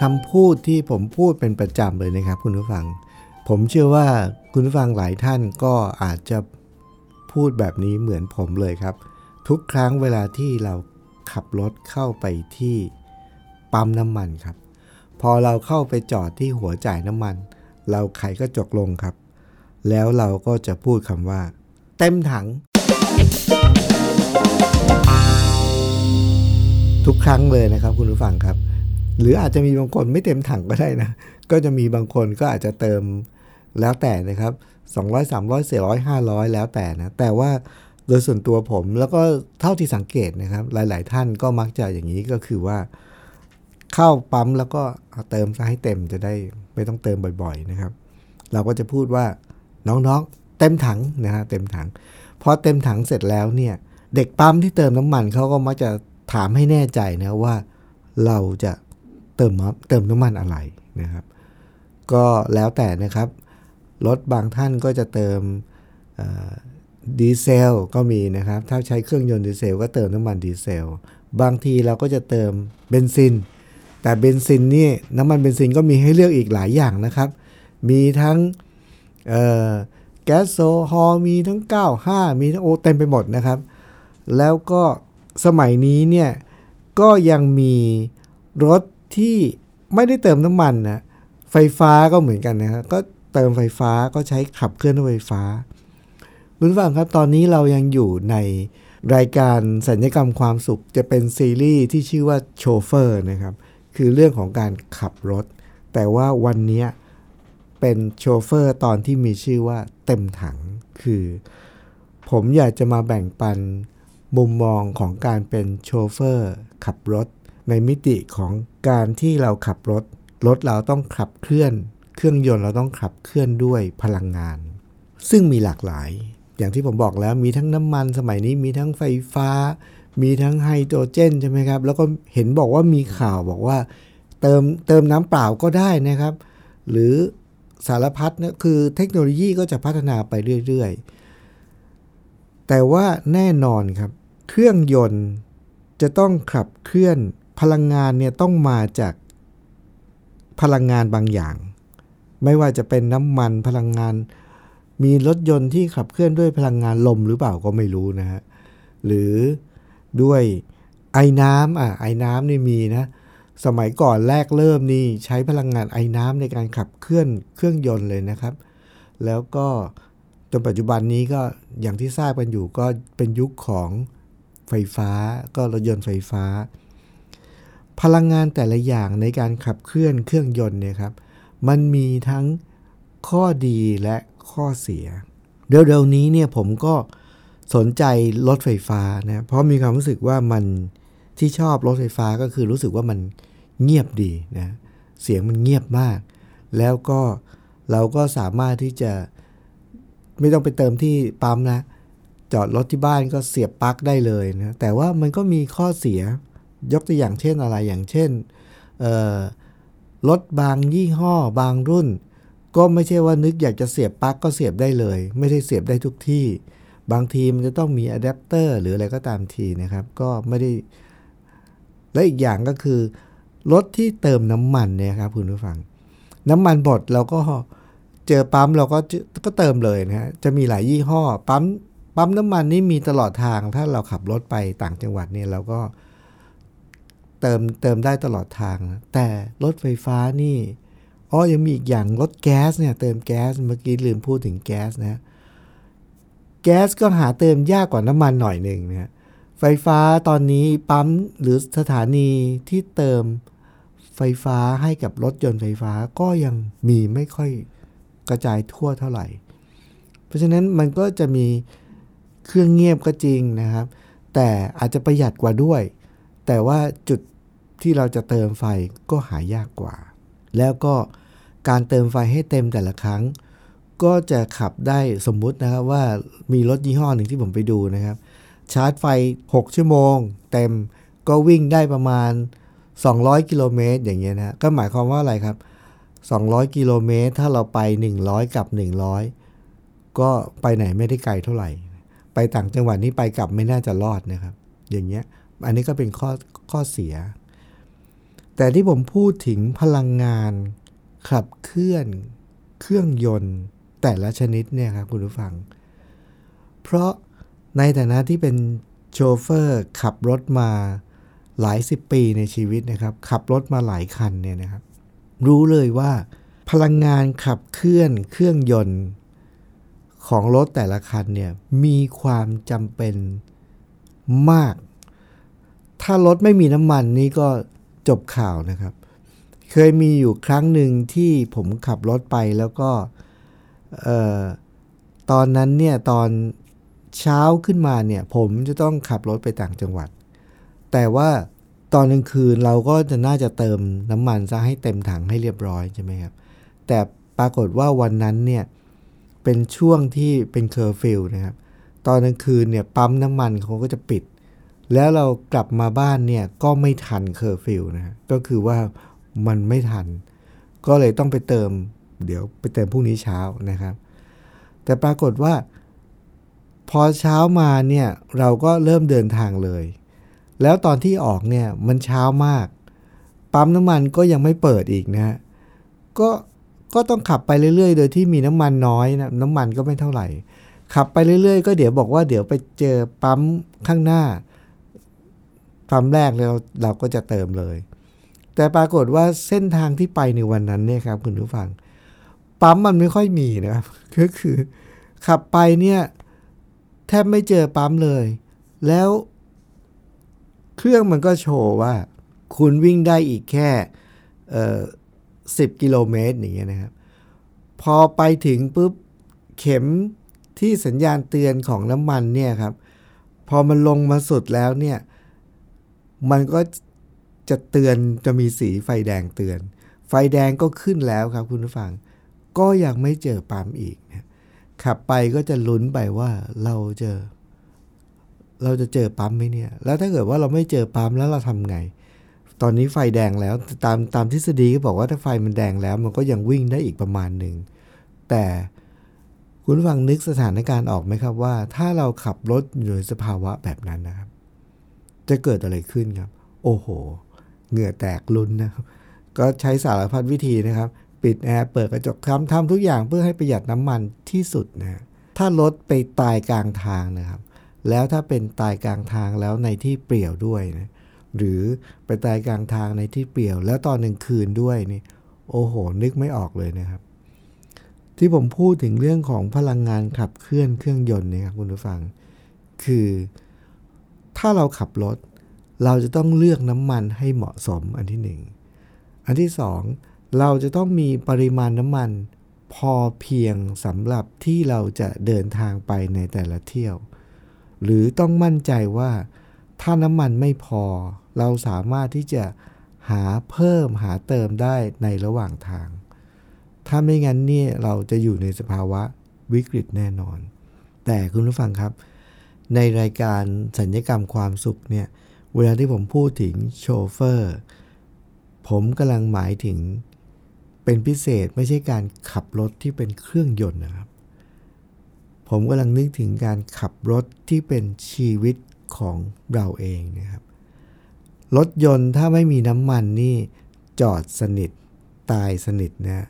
คำพูดที่ผมพูดเป็นประจำเลยนะครับคุณผู้ฟัง ผมเชื่อว่าคุณผู้ฟังหลายท่านก็อาจจะพูดแบบนี้เหมือนผมเลยครับ ทุกครั้งเวลาที่เราขับรถเข้าไปที่ปั๊มน้ำมันครับ พอเราเข้าไปจอดที่หัวจ่ายน้ำมัน เราไขกระจกลงครับ แล้วเราก็จะพูดคำว่า เต็มถัง ทุกครั้งเลยนะครับคุณผู้ฟังครับ หรืออาจจะมีบางคนไม่เต็มถังก็ได้นะ ก็จะมีบางคนก็อาจจะเติมแล้วแต่นะครับ 200 300 400 500 แล้วแต่นะ แต่ว่าโดยส่วนตัวผมแล้วก็เท่าที่สังเกตนะครับ หลาย ๆ ท่านก็มักจะอย่างนี้ก็คือว่า เข้าปั๊มแล้วก็เติมซะให้เต็มจะได้ไม่ต้องเติมบ่อย ๆ นะครับ เราก็จะพูดว่าน้องๆ เต็มถังนะฮะเต็มถังพอเต็มถังเสร็จแล้วเนี่ยเด็กปั๊มที่เติมน้ำมันเขาก็มักจะถามให้แน่ใจนะว่า เราจะ เติมเติมน้ำมันอะไรนะครับ ก็แล้วแต่นะครับ รถบางท่านก็จะเติมดีเซลก็มีนะครับ ถ้าใช้เครื่องยนต์ดีเซลก็เติมน้ำมันดีเซล บางทีเราก็จะเติมเบนซิน แต่เบนซินนี่น้ำมันเบนซินก็มีให้เลือกอีกหลายอย่างนะครับ มีทั้งแก๊สโซฮอลมีทั้ง 95 มีทั้งโอเต็มไปหมดนะครับ แล้วก็สมัยนี้เนี่ยก็ยังมีรถ ที่ไม่ได้เติมน้ำมันนะไฟฟ้าก็เหมือนกันนะครับก็เติมไฟฟ้าก็ใช้ขับเคลื่อนด้วยไฟฟ้าคุณฟังครับตอนนี้เรายังอยู่ในรายการสัญญกรรมความสุขจะเป็นซีรีส์ที่ชื่อว่าโชเฟอร์นะครับคือเรื่องของการขับรถ แต่ว่าวันนี้เป็นโชเฟอร์ตอนที่มีชื่อว่าเต็มถัง คือ ผมอยากจะมาแบ่งปันมุมมองของการเป็นโชเฟอร์ขับรถ ในมิติของการที่เราขับรถ รถเราต้องขับเคลื่อน เครื่องยนต์เราต้องขับเคลื่อนด้วยพลังงาน ซึ่งมีหลากหลาย อย่างที่ผมบอกแล้วมีทั้งน้ำมันสมัยนี้มีทั้งไฟฟ้า มีทั้งไฮโดรเจนใช่ไหมครับ แล้วก็เห็นบอกว่ามีข่าวบอกว่า เติมเติมน้ำเปล่าก็ได้นะครับ หรือสารพัดนะคือเทคโนโลยีก็จะพัฒนาไปเรื่อยๆ แต่ว่าแน่นอนครับ เครื่องยนต์จะต้องขับเคลื่อน พลังงานเนี่ยต้องมาจากพลังงานบางอย่าง ไม่ว่าจะเป็นน้ำมันพลังงาน มีรถยนต์ที่ขับเคลื่อนด้วยพลังงานลมหรือเปล่าก็ไม่รู้นะฮะหรือด้วยไอ้น้ำอะไอ้น้ำนี่มีนะสมัยก่อนแรกเริ่มนี่ใช้พลังงานไอ้น้ำในการขับเคลื่อนเครื่องยนต์เลยนะครับ แล้วก็จนปัจจุบันนี้ก็อย่างที่ทราบกันอยู่ก็เป็นยุคของไฟฟ้าก็รถยนต์ไฟฟ้า พลังงานแต่ละอย่างในการขับเคลื่อนเครื่องยนต์เนี่ยครับ มันมีทั้งข้อดีและข้อเสีย เร็วๆนี้เนี่ยผมก็สนใจรถไฟฟ้านะเพราะมีความรู้สึกว่ามันที่ชอบรถไฟฟ้าก็คือรู้สึกว่ามันเงียบดีนะเสียงมันเงียบมาก แล้วก็เราก็สามารถที่จะไม่ต้องไปเติมที่ปั๊มนะ จอดรถที่บ้านก็เสียบปลั๊กได้เลยนะแต่ว่ามันก็มีข้อเสีย ยกตัวอย่างเช่นอะไรอย่างเช่นรถบางยี่ห้อบางรุ่น ก็ไม่ใช่ว่านึกอยากจะเสียบปลั๊กก็เสียบได้เลย ไม่ได้เสียบได้ทุกที่ บางทีมันจะต้องมีอะแดปเตอร์หรืออะไรก็ตามทีนะครับ ก็ไม่ได้ และอีกอย่างก็คือ รถที่เติมน้ำมันเนี่ยครับคุณผู้ฟัง น้ำมันบดเราก็เจอปั๊มเราก็ก็เติมเลยนะฮะจะมีหลายยี่ห้อ ปั๊มปั๊มน้ำมันนี่มีตลอดทางถ้าเราขับรถไปต่างจังหวัดเนี่ยเราก็เติมเติมได้ตลอดทาง แต่รถไฟฟ้านี่อ๋อยังมีอีกอย่างรถแก๊สเนี่ยเติมแก๊สเมื่อกี้ลืมพูดถึงแก๊สนะแก๊สก็หาเติมยากกว่าน้ำมันหน่อยหนึ่งนะไฟฟ้าตอนนี้ปั๊มหรือสถานีที่เติมไฟฟ้าให้กับรถยนต์ไฟฟ้าก็ยังมีไม่ค่อยกระจายทั่วเท่าไหร่ เพราะฉะนั้นมันก็จะมีเครื่องเงียบก็จริงนะครับ แต่อาจจะประหยัดกว่าด้วย แต่ว่าจุด ที่เราจะเติมไฟก็หายากกว่า แล้วก็การเติมไฟให้เต็มแต่ละครั้ง ก็จะขับได้สมมุตินะครับว่ามีรถยี่ห้อหนึ่งที่ผมไปดูนะครับ ชาร์จไฟ 6 ชั่วโมง เต็มก็วิ่งได้ประมาณ 200 กิโลเมตรอย่างเงี้ยนะก็หมายความว่าอะไรครับ 200 กิโลเมตร ถ้าเราไป 100 กับ 100 ก็ไปไหนไม่ได้ไกลเท่าไหร่ ไปต่างจังหวัดนี้ไปกลับไม่น่าจะรอดนะครับ อย่างเงี้ย อันนี้ก็เป็นข้อข้อเสีย แต่ที่ผมพูดถึงพลังงาน ขับเคลื่อน เครื่องยนต์ แต่ละชนิดเนี่ยครับคุณผู้ฟัง เพราะในฐานะที่เป็นโชเฟอร์ขับรถมาหลายสิบปีในชีวิตนะครับ ขับรถมาหลายคันเนี่ยนะครับ รู้เลยว่า พลังงานขับเคลื่อนเครื่องยนต์ ของรถแต่ละคันเนี่ยมีความจำเป็นมาก ถ้ารถไม่มีน้ำมันนี่ก็ จบข่าวนะครับ เคยมีอยู่ครั้งหนึ่งที่ผมขับรถไปแล้วก็ตอนนั้นเนี่ยตอนเช้าขึ้นมาเนี่ย ผมจะต้องขับรถไปต่างจังหวัด แต่ว่าตอนกลางคืนเราก็จะน่าจะเติมน้ำมันซะให้เต็มถังให้เรียบร้อยใช่ไหมครับ แต่ปรากฏว่าวันนั้นเนี่ยเป็นช่วงที่เป็นเคอร์ฟิวนะครับ ตอนกลางคืนเนี่ยปั๊มน้ำมันเขาก็จะปิด แล้วเรากลับมาบ้านเนี่ยก็ไม่ทันเคอร์ฟิวนะก็คือว่ามันไม่ทัน ก็เลยต้องไปเติม เดี๋ยวไปเติมพรุ่งนี้เช้านะครับ แต่ปรากฏว่า พอเช้ามาเนี่ยเราก็เริ่มเดินทางเลย แล้วตอนที่ออกเนี่ยมันเช้ามาก ปั๊มน้ำมันก็ยังไม่เปิดอีกนะฮะก็ก็ต้องขับไปเรื่อยๆ โดยที่มีน้ำมันน้อยนะน้ำมันก็ไม่เท่าไหร่ ขับไปเรื่อยๆ ก็เดี๋ยวบอกว่าเดี๋ยวไปเจอปั๊มข้างหน้า ปั๊มแรกเราเราก็จะเติมเลย แต่ปรากฏว่าเส้นทางที่ไปในวันนั้นเนี่ยครับคุณผู้ฟัง ปั๊มมันไม่ค่อยมีนะครับก็คือขับไปเนี่ยแทบไม่เจอปั๊มเลย แล้วเครื่องมันก็โชว์ว่า คุณวิ่งได้อีกแค่10กิโลเมตรอย่างเงี้ยนะครับ พอไปถึงปุ๊บเข็มที่สัญญาณเตือนของน้ำมันเนี่ยครับ พอมันลงมาสุดแล้วเนี่ย มันก็จะเตือนจะมีสีไฟแดงเตือน ไฟแดงก็ขึ้นแล้วครับคุณผู้ฟัง ก็ยังไม่เจอปั๊มอีกนะขับไปก็จะลุ้นไปว่าเราจะเราจะเจอปั๊มไหมเนี่ย แล้วถ้าเกิดว่าเราไม่เจอปั๊มแล้วเราทำไง ตอนนี้ไฟแดงแล้วตามตามทฤษฎีก็บอกว่าถ้าไฟมันแดงแล้ว มันก็ยังวิ่งได้อีกประมาณหนึ่ง แต่คุณฟังนึกสถานการณ์ออกไหมครับว่า ถ้าเราขับรถอยู่ในสภาวะแบบนั้นนะครับ จะเกิดอะไรขึ้นครับ โอ้โห เหงื่อแตกลุ้นนะครับ ก็ใช้สารพัดวิธีนะครับ ปิดแอร์เปิดกระจกทำทำทุกอย่างเพื่อให้ประหยัดน้ำมันที่สุดนะถ้ารถไปตายกลางทางนะครับ แล้วถ้าเป็นตายกลางทางแล้วในที่เปลี่ยวด้วยนะหรือไปตายกลางทางในที่เปลี่ยว แล้วตอนหนึ่งคืนด้วยนี่โอ้โห นึกไม่ออกเลยนะครับ ที่ผมพูดถึงเรื่องของพลังงานขับเคลื่อนเครื่องยนต์นี่ครับคุณผู้ฟัง คือ ถ้าเราขับรถ เราจะต้องเลือกน้ำมันให้เหมาะสมอันที่หนึ่งอันที่สองเราจะต้องมีปริมาณน้ำมันพอเพียงสำหรับที่เราจะเดินทางไปในแต่ละเที่ยว หรือต้องมั่นใจว่า ถ้าน้ำมันไม่พอ เราสามารถที่จะหาเพิ่มหาเติมได้ในระหว่างทาง ถ้าไม่งั้นเนี่ยเราจะอยู่ในสภาวะวิกฤตแน่นอน แต่คุณผู้ฟังครับ ในรายการสัญญกรรมความสุขเนี่ย เวลาที่ผมพูดถึงโชเฟอร์ ผมกำลังหมายถึงเป็นพิเศษไม่ใช่การขับรถที่เป็นเครื่องยนต์นะครับ ผมกำลังนึกถึงการขับรถที่เป็นชีวิตของเราเองนะครับ รถยนต์ถ้าไม่มีน้ำมันนี่จอดสนิทตายสนิทนะ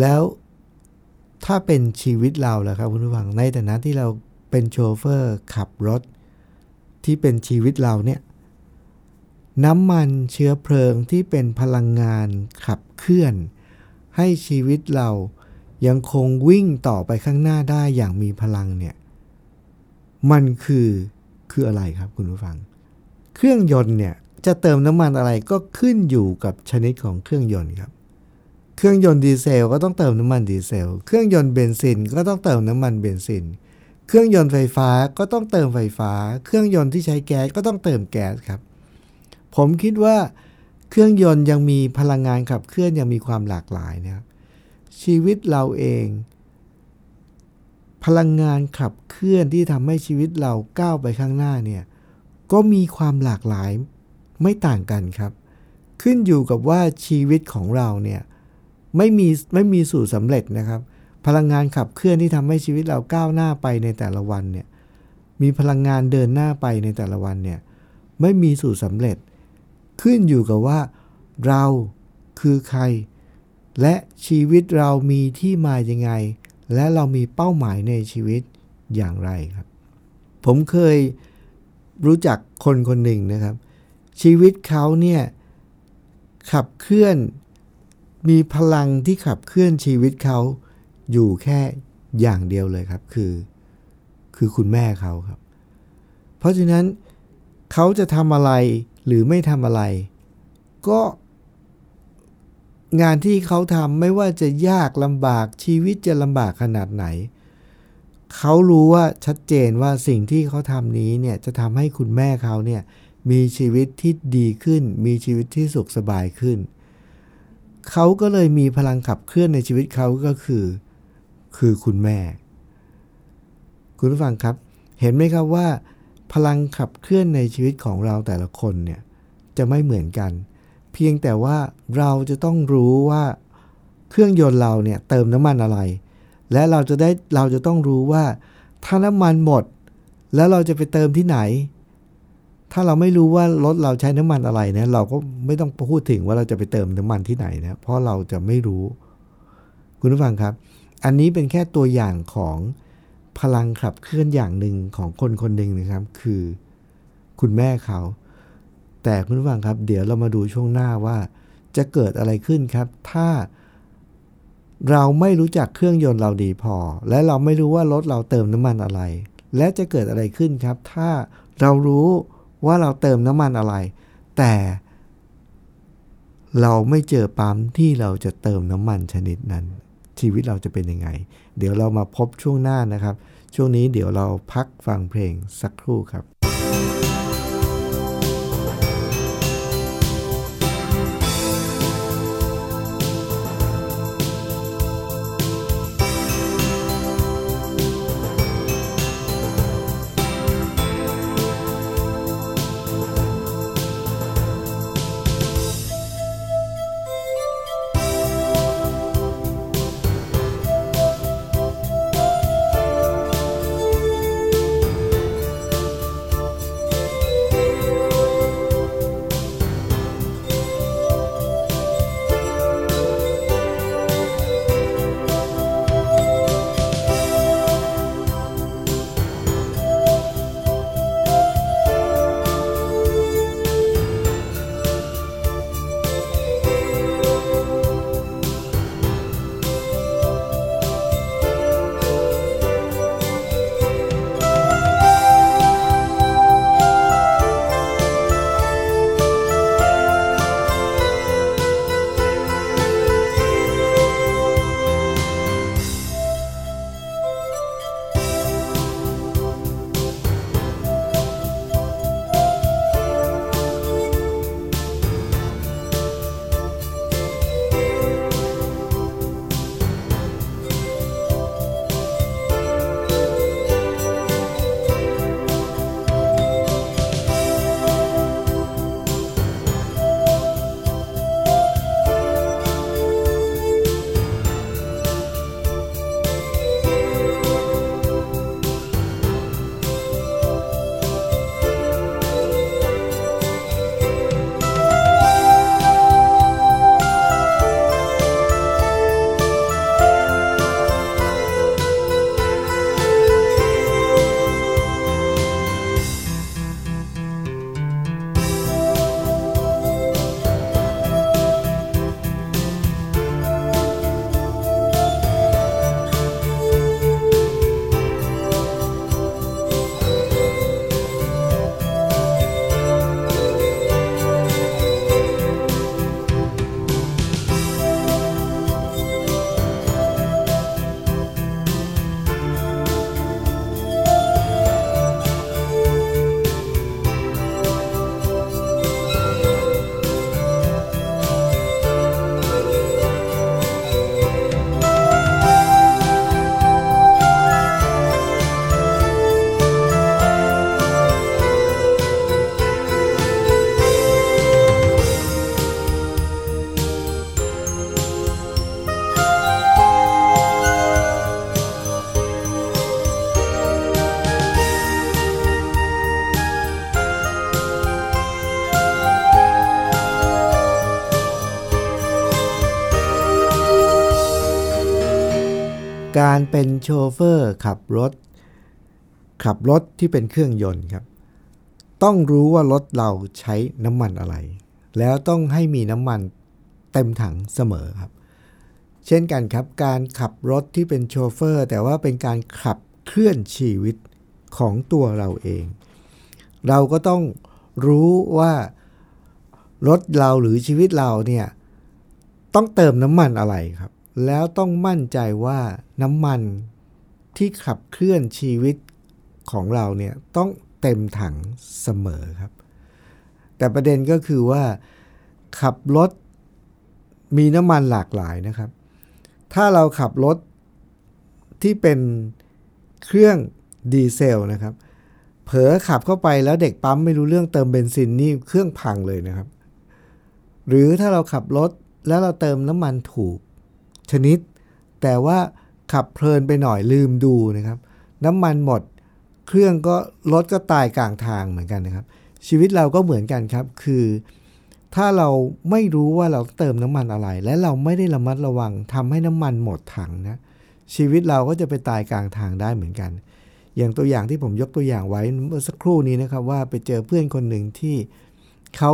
แล้วถ้าเป็นชีวิตเราแหละครับคุณผู้ฟังในฐานะที่เรา เป็นโชเฟอร์ขับรถ ที่เป็นชีวิตเราเนี่ย น้ำมันเชื้อเพลิงที่เป็นพลังงานขับเคลื่อน ให้ชีวิตเรายังคงวิ่งต่อไปข้างหน้าได้อย่างมีพลังเนี่ย มันคือคืออะไรครับคุณผู้ฟัง เครื่องยนต์เนี่ยจะเติมน้ำมันอะไรก็ขึ้นอยู่กับชนิดของเครื่องยนต์ครับ เครื่องยนต์ดีเซลก็ต้องเติมน้ำมันดีเซล เครื่องยนต์เบนซินก็ต้องเติมน้ำมันเบนซิน เครื่องยนต์ไฟฟ้าก็ต้องเติมไฟฟ้า เครื่องยนต์ที่ใช้แก๊สก็ต้องเติมแก๊สครับ ผมคิดว่าเครื่องยนต์ยังมีพลังงานขับเคลื่อนยังมีความหลากหลายนะครับชีวิตเราเอง พลังงานขับเคลื่อนที่ทำให้ชีวิตเราก้าวไปข้างหน้าเนี่ยก็มีความหลากหลายไม่ต่างกันครับ ขึ้นอยู่กับว่าชีวิตของเราเนี่ยไม่มีไม่มีสูตรสำเร็จนะครับ พลังงานขับเคลื่อนที่ทำให้ชีวิตเราก้าวหน้าไปในแต่ละวันเนี่ยมีพลังงานเดินหน้าไปในแต่ละวันเนี่ยไม่มีสูตรสำเร็จ ขึ้นอยู่กับว่า เราคือใคร และชีวิตเรามีที่มายังไง และเรามีเป้าหมายในชีวิตอย่างไรครับ ผมเคยรู้จักคนคนหนึ่งนะครับ ชีวิตเขาเนี่ยขับเคลื่อน มีพลังที่ขับเคลื่อนชีวิตเขา อยู่แค่อย่างเดียวเลยครับ คือ คือคุณแม่เขาครับ เพราะฉะนั้นเขาจะทำอะไรหรือไม่ทำอะไร ก็งานที่เขาทำไม่ว่าจะยากลำบากชีวิตจะลำบากขนาดไหน เขารู้ว่าชัดเจนว่าสิ่งที่เขาทำนี้เนี่ยจะทำให้คุณแม่เขาเนี่ยมีชีวิตที่ดีขึ้น มีชีวิตที่สุขสบายขึ้น เขาก็เลยมีพลังขับเคลื่อนในชีวิตเขาก็คือ คือคุณแม่ คุณผู้ฟังครับ เห็นไหมครับว่า พลังขับเคลื่อนในชีวิตของเราแต่ละคนเนี่ยจะไม่เหมือนกัน เพียงแต่ว่าเราจะต้องรู้ว่าเครื่องยนต์เราเนี่ยเติมน้ำมันอะไร และเราจะได้เราจะต้องรู้ว่า ถ้าน้ำมันหมด แล้วเราจะไปเติมที่ไหน ถ้าเราไม่รู้ว่ารถเราใช้น้ำมันอะไรเนี่ยเราก็ไม่ต้องพูดถึงว่าเราจะไปเติมน้ำมันที่ไหนนะเพราะเราจะไม่รู้ คุณผู้ฟังครับ อันนี้เป็นแค่ตัวอย่างของพลังขับเคลื่อนอย่างหนึ่งของคนคนหนึ่งนะครับ คือคุณแม่เขา แต่คุณผู้ฟังครับ เดี๋ยวเรามาดูช่วงหน้าว่า จะเกิดอะไรขึ้นครับ ถ้าเราไม่รู้จักเครื่องยนต์เราดีพอ และเราไม่รู้ว่ารถเราเติมน้ำมันอะไร และจะเกิดอะไรขึ้นครับ ถ้าเรารู้ว่าเราเติมน้ำมันอะไร แต่ เราไม่เจอปั๊มที่เราจะเติมน้ำมันชนิดนั้น ชีวิตเราจะเป็นยังไง เดี๋ยวเรามาพบช่วงหน้านะครับ ช่วงนี้เดี๋ยวเราพักฟังเพลงสักครู่ครับ การเป็นโชเฟอร์ขับรถ ขับรถที่เป็นเครื่องยนต์ครับ ต้องรู้ว่ารถเราใช้น้ำมันอะไร แล้วต้องให้มีน้ำมันเต็มถังเสมอครับ เช่นกันครับ การขับรถที่เป็นโชเฟอร์ แต่ว่าเป็นการขับเคลื่อนชีวิตของตัวเราเอง เราก็ต้องรู้ว่ารถเราหรือชีวิตเราเนี่ยต้องเติมน้ำมันอะไรครับ แล้วต้องมั่นใจว่าน้ำมันที่ขับเคลื่อนชีวิตของเราเนี่ยต้องเต็มถังเสมอครับ แต่ประเด็นก็คือว่าขับรถมีน้ำมันหลากหลายนะครับ ถ้าเราขับรถที่เป็นเครื่องดีเซลนะครับ เผลอขับเข้าไปแล้วเด็กปั๊มไม่รู้เรื่องเติมเบนซินนี่เครื่องพังเลยนะครับ หรือถ้าเราขับรถแล้วเราเติมน้ำมันถูก ชนิด แต่ว่าขับเพลินไปหน่อยลืมดูนะครับ น้ำมันหมด เครื่องก็รถก็ตายกลางทางเหมือนกันนะครับ ชีวิตเราก็เหมือนกันครับ คือ ถ้าเราไม่รู้ว่าเราเติมน้ำมันอะไร และเราไม่ได้ระมัดระวังทำให้น้ำมันหมดถังนะชีวิตเราก็จะไปตายกลางทางได้เหมือนกัน อย่างตัวอย่างที่ผมยกตัวอย่างไว้เมื่อสักครู่นี้นะครับ ว่าไปเจอเพื่อนคนหนึ่งที่เขา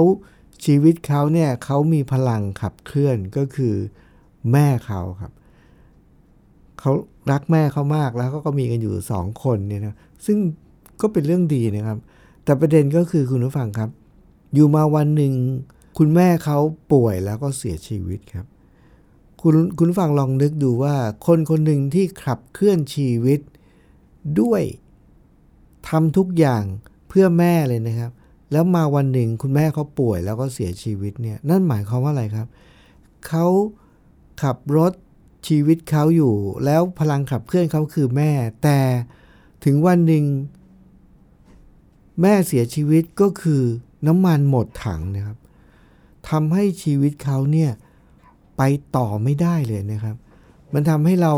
ชีวิตเขาเนี่ยเขามีพลังขับเคลื่อนก็คือ แม่เขาครับเขารักแม่เขามากแล้วก็มีกันอยู่สองคนเนี่ยนะซึ่งก็เป็นเรื่องดีนะครับ แต่ประเด็นก็คือคุณผู้ฟังครับ อยู่มาวันหนึ่งคุณแม่เขาป่วยแล้วก็เสียชีวิตครับ คุณคุณฟังลองนึกดูว่า คนคนหนึ่งที่ขับเคลื่อนชีวิตด้วยทำทุกอย่างเพื่อแม่เลยนะครับ แล้วมาวันหนึ่งคุณแม่เขาป่วยแล้วก็เสียชีวิตเนี่ย นั่นหมายความว่าอะไรครับ เขา ขับรถชีวิตเขาอยู่ แล้วพลังขับเคลื่อนเขาคือแม่ แต่ถึงวันหนึ่ง แม่เสียชีวิตก็คือน้ำมันหมดถังนะครับทำให้ชีวิตเขาเนี่ยไปต่อไม่ได้เลยนะครับ มันทำให้เรา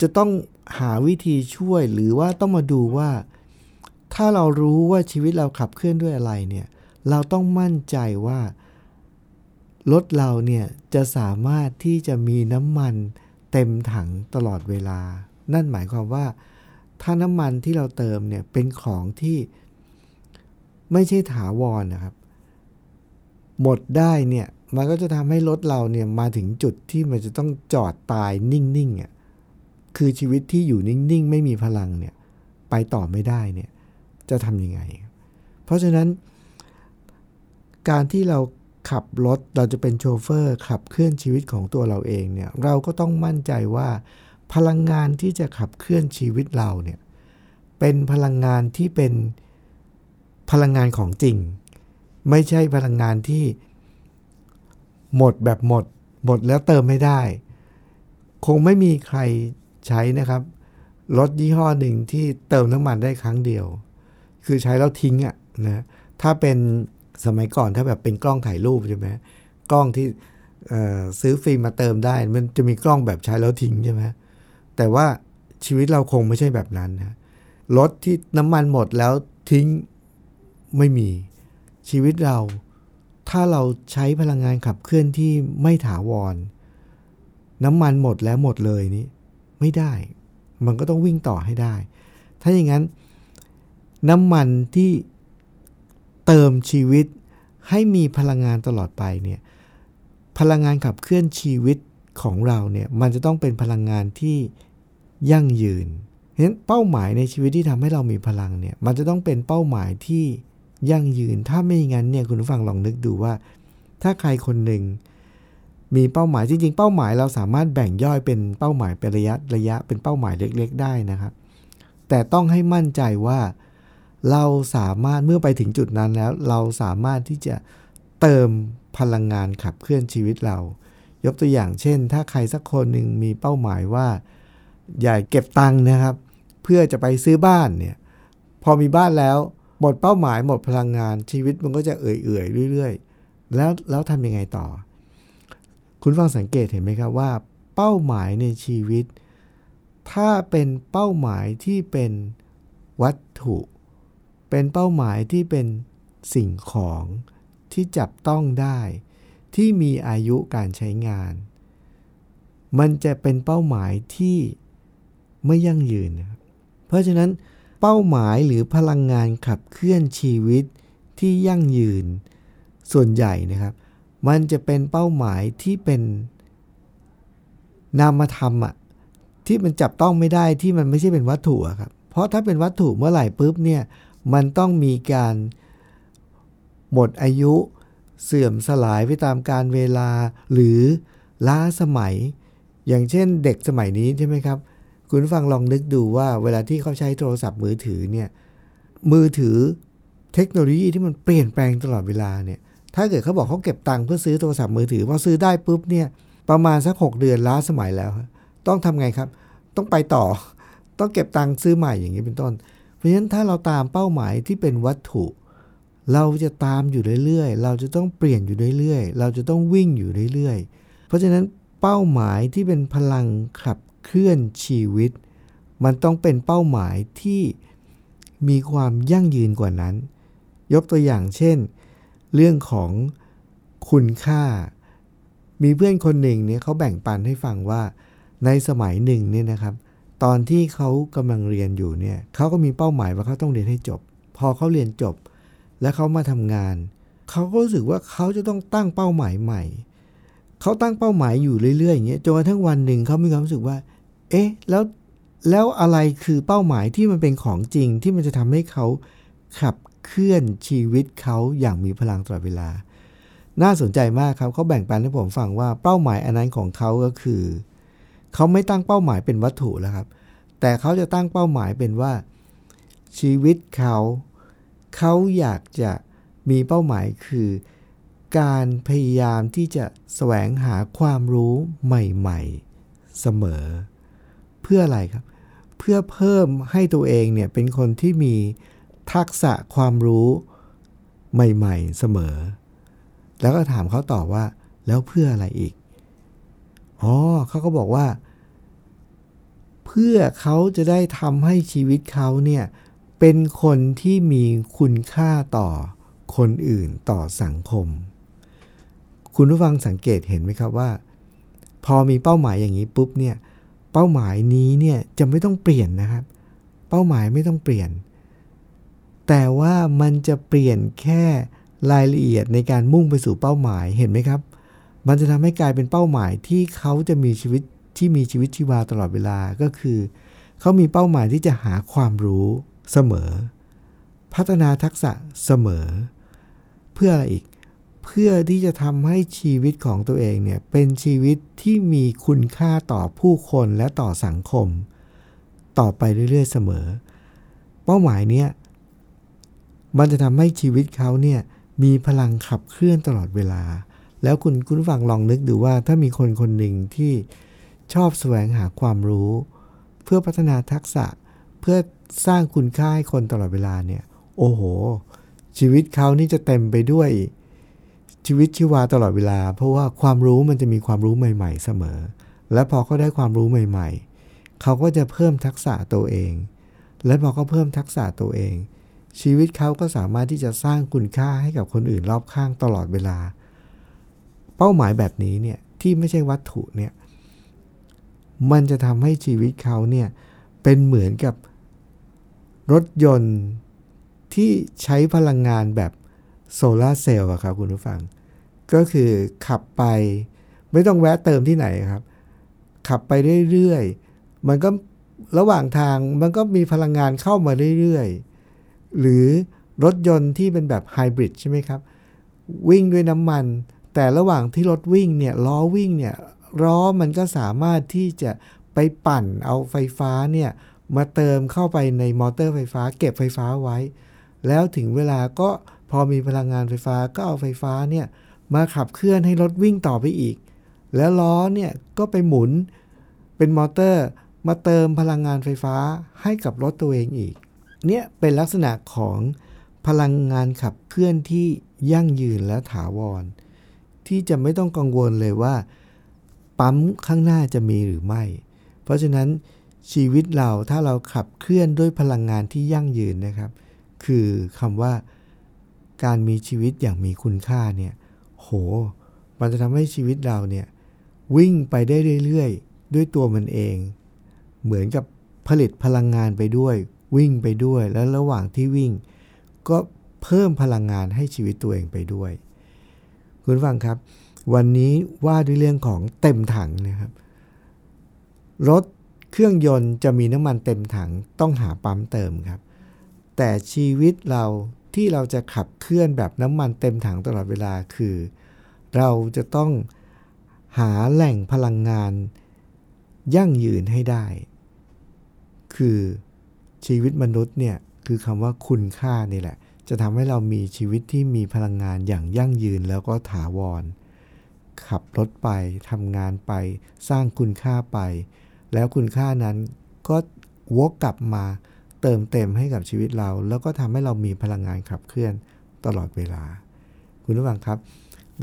จะต้องหาวิธีช่วยหรือว่าต้องมาดูว่า ถ้าเรารู้ว่าชีวิตเราขับเคลื่อนด้วยอะไรเนี่ย เราต้องมั่นใจว่า รถเราเนี่ยจะสามารถที่จะมีน้ำมันเต็มถังตลอดเวลา นั่นหมายความว่า ถ้าน้ำมันที่เราเติมเนี่ยเป็นของที่ไม่ใช่ถาวรนนะครับ หมดได้เนี่ยมันก็จะทำให้รถเราเนี่ยมาถึงจุดที่มันจะต้องจอดตายนิ่งๆอะคือชีวิตที่อยู่นิ่งๆ ไม่มีพลังเนี่ยไปต่อไม่ได้เนี่ยจะทำยังไง เพราะฉะนั้น การที่เรา ขับรถเราจะเป็นโชเฟอร์ขับเคลื่อนชีวิตของตัวเราเองเนี่ยเราก็ต้องมั่นใจว่า พลังงานที่จะขับเคลื่อนชีวิตเราเนี่ยเป็นพลังงานที่เป็นพลังงานของจริง ไม่ใช่พลังงานที่หมดแบบหมด หมดแล้วเติมไม่ได้ คงไม่มีใครใช้นะครับรถยี่ห้อหนึ่งที่เติมน้ำมันได้ครั้งเดียว คือใช้แล้วทิ้งอะ่ะนะถ้าเป็น สมัยก่อนถ้าแบบเป็นกล้องถ่ายรูปใช่ไหมกล้องที่ซื้อฟิล์มมาเติมได้ มันจะมีกล้องแบบใช้แล้วทิ้งใช่ไหมแต่ว่าชีวิตเราคงไม่ใช่แบบนั้นนะรถที่น้ำมันหมดแล้วทิ้งไม่มีชีวิตเรา ถ้าเราใช้พลังงานขับเคลื่อนที่ไม่ถาวร น้ำมันหมดแล้วหมดเลยนี่ไม่ได้ มันก็ต้องวิ่งต่อให้ได้ ถ้าอย่างนั้น น้ำมันที่ เติมชีวิตให้มีพลังงานตลอดไปเนี่ยพลังงานขับเคลื่อนชีวิตของเราเนี่ยมันจะต้องเป็นพลังงานที่ยั่งยืนเพราะฉะนั้นเป้าหมายในชีวิตที่ทำให้เรามีพลังเนี่ยมันจะต้องเป็นเป้าหมายที่ยั่งยืน ถ้าไม่งั้นเนี่ยคุณผู้ฟังลองนึกดูว่า ถ้าใครคนหนึ่งมีเป้าหมายจริงๆ เป้าหมายเราสามารถแบ่งย่อยเป็นเป้าหมายเป็นระยะระยะเป็นเป้าหมายเล็ก ๆ ได้นะครับ แต่ต้องให้มั่นใจว่า เราสามารถเมื่อไปถึงจุดนั้นแล้ว เราสามารถที่จะเติมพลังงานขับเคลื่อนชีวิตเรา ยกตัวอย่างเช่น ถ้าใครสักคนหนึ่งมีเป้าหมายว่า อยากเก็บตังค์นะครับ เพื่อจะไปซื้อบ้านเนี่ยพอมีบ้านแล้วหมดเป้าหมายหมดพลังงานชีวิตมันก็จะเอื่อยๆเรื่อยๆ แล้วแล้วทำยังไงต่อ คุณฟังสังเกตเห็นไหมครับว่า เป้าหมายในชีวิต ถ้าเป็นเป้าหมายที่เป็นวัตถุ เป็นเป้าหมายที่เป็นสิ่งของที่จับต้องได้ ที่มีอายุการใช้งาน มันจะเป็นเป้าหมายที่ไม่ยั่งยืน เพราะฉะนั้นเป้าหมายหรือพลังงานขับเคลื่อนชีวิตที่ยั่งยืน ส่วนใหญ่นะครับ มันจะเป็นเป้าหมายที่เป็นนามธรรมอะที่มันจับต้องไม่ได้ที่มันไม่ใช่เป็นวัตถุครับ เพราะถ้าเป็นวัตถุเมื่อไหร่ปุ๊บเนี่ย มันต้องมีการหมดอายุเสื่อมสลายไปตามการเวลาหรือล้าสมัย อย่างเช่นเด็กสมัยนี้ใช่ไหมครับ คุณฟังลองนึกดูว่าเวลาที่เขาใช้โทรศัพท์มือถือเนี่ยมือถือเทคโนโลยีที่มันเปลี่ยนแปลงตลอดเวลาเนี่ยถ้าเกิดเขาบอกเขาเก็บตังค์เพื่อซื้อโทรศัพท์มือถือพอซื้อได้ปุ๊บเนี่ยประมาณสัก 6 เดือนล้าสมัยแล้ว ต้องทำไงครับ ต้องไปต่อ ต้องเก็บตังค์ซื้อใหม่อย่างนี้เป็นต้น ราะฉะนั้นถ้าเราตามเป้าหมายที่เป็นวัตถุ เราจะตามอยู่เรื่อยๆ เราจะต้องเปลี่ยนอยู่เรื่อยๆ เราจะต้องวิ่งอยู่เรื่อยๆ เพราะฉะนั้นเป้าหมายที่เป็นพลังขับเคลื่อนชีวิต มันต้องเป็นเป้าหมายที่มีความยั่งยืนกว่านั้น ยกตัวอย่างเช่น เรื่องของคุณค่า มีเพื่อนคนหนึ่งเนี่ยเขาแบ่งปันให้ฟังว่าในสมัยหนึ่งเนี่ยนะครับ ตอนที่เขากำลังเรียนอยู่เนี่ยเขาก็มีเป้าหมายว่าเขาต้องเรียนให้จบ พอเขาเรียนจบ แล้วเขามาทำงาน เขาก็รู้สึกว่าเขาจะต้องตั้งเป้าหมายใหม่ เขาตั้งเป้าหมายอยู่เรื่อยๆอย่างเงี้ยจนกระทั่งวันหนึ่งเขามีความรู้สึกว่า เอ๊ะแล้วแล้วอะไรคือเป้าหมายที่มันเป็นของจริงที่มันจะทำให้เขาขับเคลื่อนชีวิตเขาอย่างมีพลังตลอดเวลา น่าสนใจมากครับเขาแบ่งปันให้ผมฟังว่าเป้าหมายอันนั้นของเขาก็คือ เขาไม่ตั้งเป้าหมายเป็นวัตถุแล้วครับ แต่เขาจะตั้งเป้าหมายเป็นว่า ชีวิตเขา เขาอยากจะมีเป้าหมายคือ การพยายามที่จะแสวงหาความรู้ใหม่ๆ เสมอ เพื่ออะไรครับ เพื่อเพิ่มให้ตัวเองเนี่ยเป็นคนที่มีทักษะความรู้ใหม่ๆ เสมอ แล้วก็ถามเขาต่อว่า แล้วเพื่ออะไรอีก อ๋อเขาก็บอกว่า เพื่อเขาจะได้ทำให้ชีวิตเขาเนี่ยเป็นคนที่มีคุณค่าต่อคนอื่นต่อสังคม คุณผู้ฟังสังเกตเห็นไหมครับว่า พอมีเป้าหมายอย่างนี้ปุ๊บเนี่ยเป้าหมายนี้เนี่ยจะไม่ต้องเปลี่ยนนะครับ เป้าหมายไม่ต้องเปลี่ยน แต่ว่ามันจะเปลี่ยนแค่รายละเอียดในการมุ่งไปสู่เป้าหมายเห็นไหมครับ มันจะทำให้กลายเป็นเป้าหมายที่เขาจะมีชีวิตที่มีชีวิตชีวาตลอดเวลาก็คือ เขามีเป้าหมายที่จะหาความรู้เสมอ พัฒนาทักษะเสมอ เพื่ออะไรอีก เพื่อที่จะทำให้ชีวิตของตัวเองเนี่ยเป็นชีวิตที่มีคุณค่าต่อผู้คนและต่อสังคม ต่อไปเรื่อยๆเสมอ เป้าหมายเนี้ยมันจะทำให้ชีวิตเขาเนี่ยมีพลังขับเคลื่อนตลอดเวลา แล้วคุณคุณฟังลองนึกดูว่าถ้ามีคนคนหนึ่งที่ชอบแสวงหาความรู้ เพื่อพัฒนาทักษะเพื่อสร้างคุณค่าให้คนตลอดเวลาเนี่ย โอ้โห ชีวิตเขานี่จะเต็มไปด้วย ชีวิตชีวาตลอดเวลา เพราะว่าความรู้มันจะมีความรู้ใหม่ ๆ เสมอ และพอเขาได้ความรู้ใหม่ ๆ เขาก็จะเพิ่มทักษะตัวเอง และพอเขาเพิ่มทักษะตัวเอง ชีวิตเขาก็สามารถที่จะสร้างคุณค่าให้กับคนอื่นรอบข้างตลอดเวลา เป้าหมายแบบนี้เนี่ยที่ไม่ใช่วัตถุเนี่ยมันจะทำให้ชีวิตเขาเนี่ยเป็นเหมือนกับรถยนต์ที่ใช้พลังงานแบบโซลาเซลล์ครับคุณผู้ฟัง ก็คือขับไปไม่ต้องแวะเติมที่ไหนครับ ขับไปเรื่อยๆ มันก็ระหว่างทางมันก็มีพลังงานเข้ามาเรื่อยๆ หรือรถยนต์ที่เป็นแบบไฮบริดใช่ไหมครับ วิ่งด้วยน้ำมัน แต่ระหว่างที่รถวิ่งเนี่ยล้อวิ่งเนี่ยล้อมันก็สามารถที่จะไปปั่นเอาไฟฟ้าเนี่ยมาเติมเข้าไปในมอเตอร์ไฟฟ้า เก็บไฟฟ้าไว้ แล้วถึงเวลาก็พอมีพลังงานไฟฟ้าก็เอาไฟฟ้าเนี่ยมาขับเคลื่อนให้รถวิ่งต่อไปอีก แล้วล้อเนี่ยก็ไปหมุนเป็นมอเตอร์มาเติมพลังงานไฟฟ้าให้กับรถตัวเองอีก เนี่ยเป็นลักษณะของพลังงานขับเคลื่อนที่ยั่งยืนและถาวร ที่จะไม่ต้องกังวลเลยว่า ปั๊มข้างหน้าจะมีหรือไม่ เพราะฉะนั้นชีวิตเราถ้าเราขับเคลื่อนด้วยพลังงานที่ยั่งยืนนะครับ คือคำว่าการมีชีวิตอย่างมีคุณค่าเนี่ยโห มันจะทำให้ชีวิตเราเนี่ยวิ่งไปได้เรื่อยๆ ด้วยตัวมันเอง เหมือนกับผลิตพลังงานไปด้วย วิ่งไปด้วยแล้วระหว่างที่วิ่ง ก็เพิ่มพลังงานให้ชีวิตตัวเองไปด้วย คุณฟังครับ วันนี้ว่าด้วยเรื่องของเต็มถังนะครับ รถเครื่องยนต์จะมีน้ำมันเต็มถังต้องหาปั๊มเติมครับ แต่ชีวิตเราที่เราจะขับเคลื่อนแบบน้ำมันเต็มถังตลอดเวลาคือ เราจะต้องหาแหล่งพลังงาน ยั่งยืนให้ได้ คือชีวิตมนุษย์เนี่ยคือคำว่าคุณค่านี่แหละ จะทำให้เรามีชีวิตที่มีพลังงานอย่างยั่งยืนแล้วก็ถาวร ขับรถไปทำงานไป สร้างคุณค่าไป แล้วคุณค่านั้นก็วกกลับมาเติมเต็มให้กับชีวิตเรา แล้วก็ทำให้เรามีพลังงานขับเคลื่อนตลอดเวลา คุณผู้ฟังครับ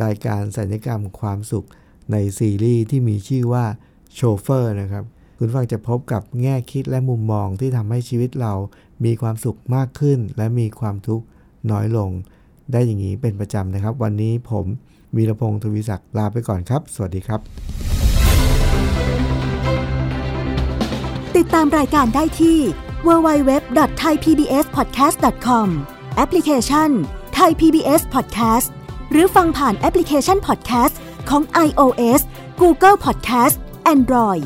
รายการสัญญกรรมความสุขในซีรีส์ที่มีชื่อว่าโชเฟอร์นะครับ คุณฟังจะพบกับแง่คิดและมุมมองที่ทำให้ชีวิตเรามีความสุขมากขึ้น และมีความทุกข์น้อยลง ได้อย่างนี้เป็นประจำนะครับ วันนี้ผมวีรพงศ์ทวีศักดิ์ลาไปก่อนครับ สวัสดีครับ ติดตามรายการได้ที่ www.thaipbspodcast.com แอปพลิเคชัน Thai PBS Podcast หรือฟังผ่านแอปพลิเคชัน Podcast ของ iOS Google Podcast Android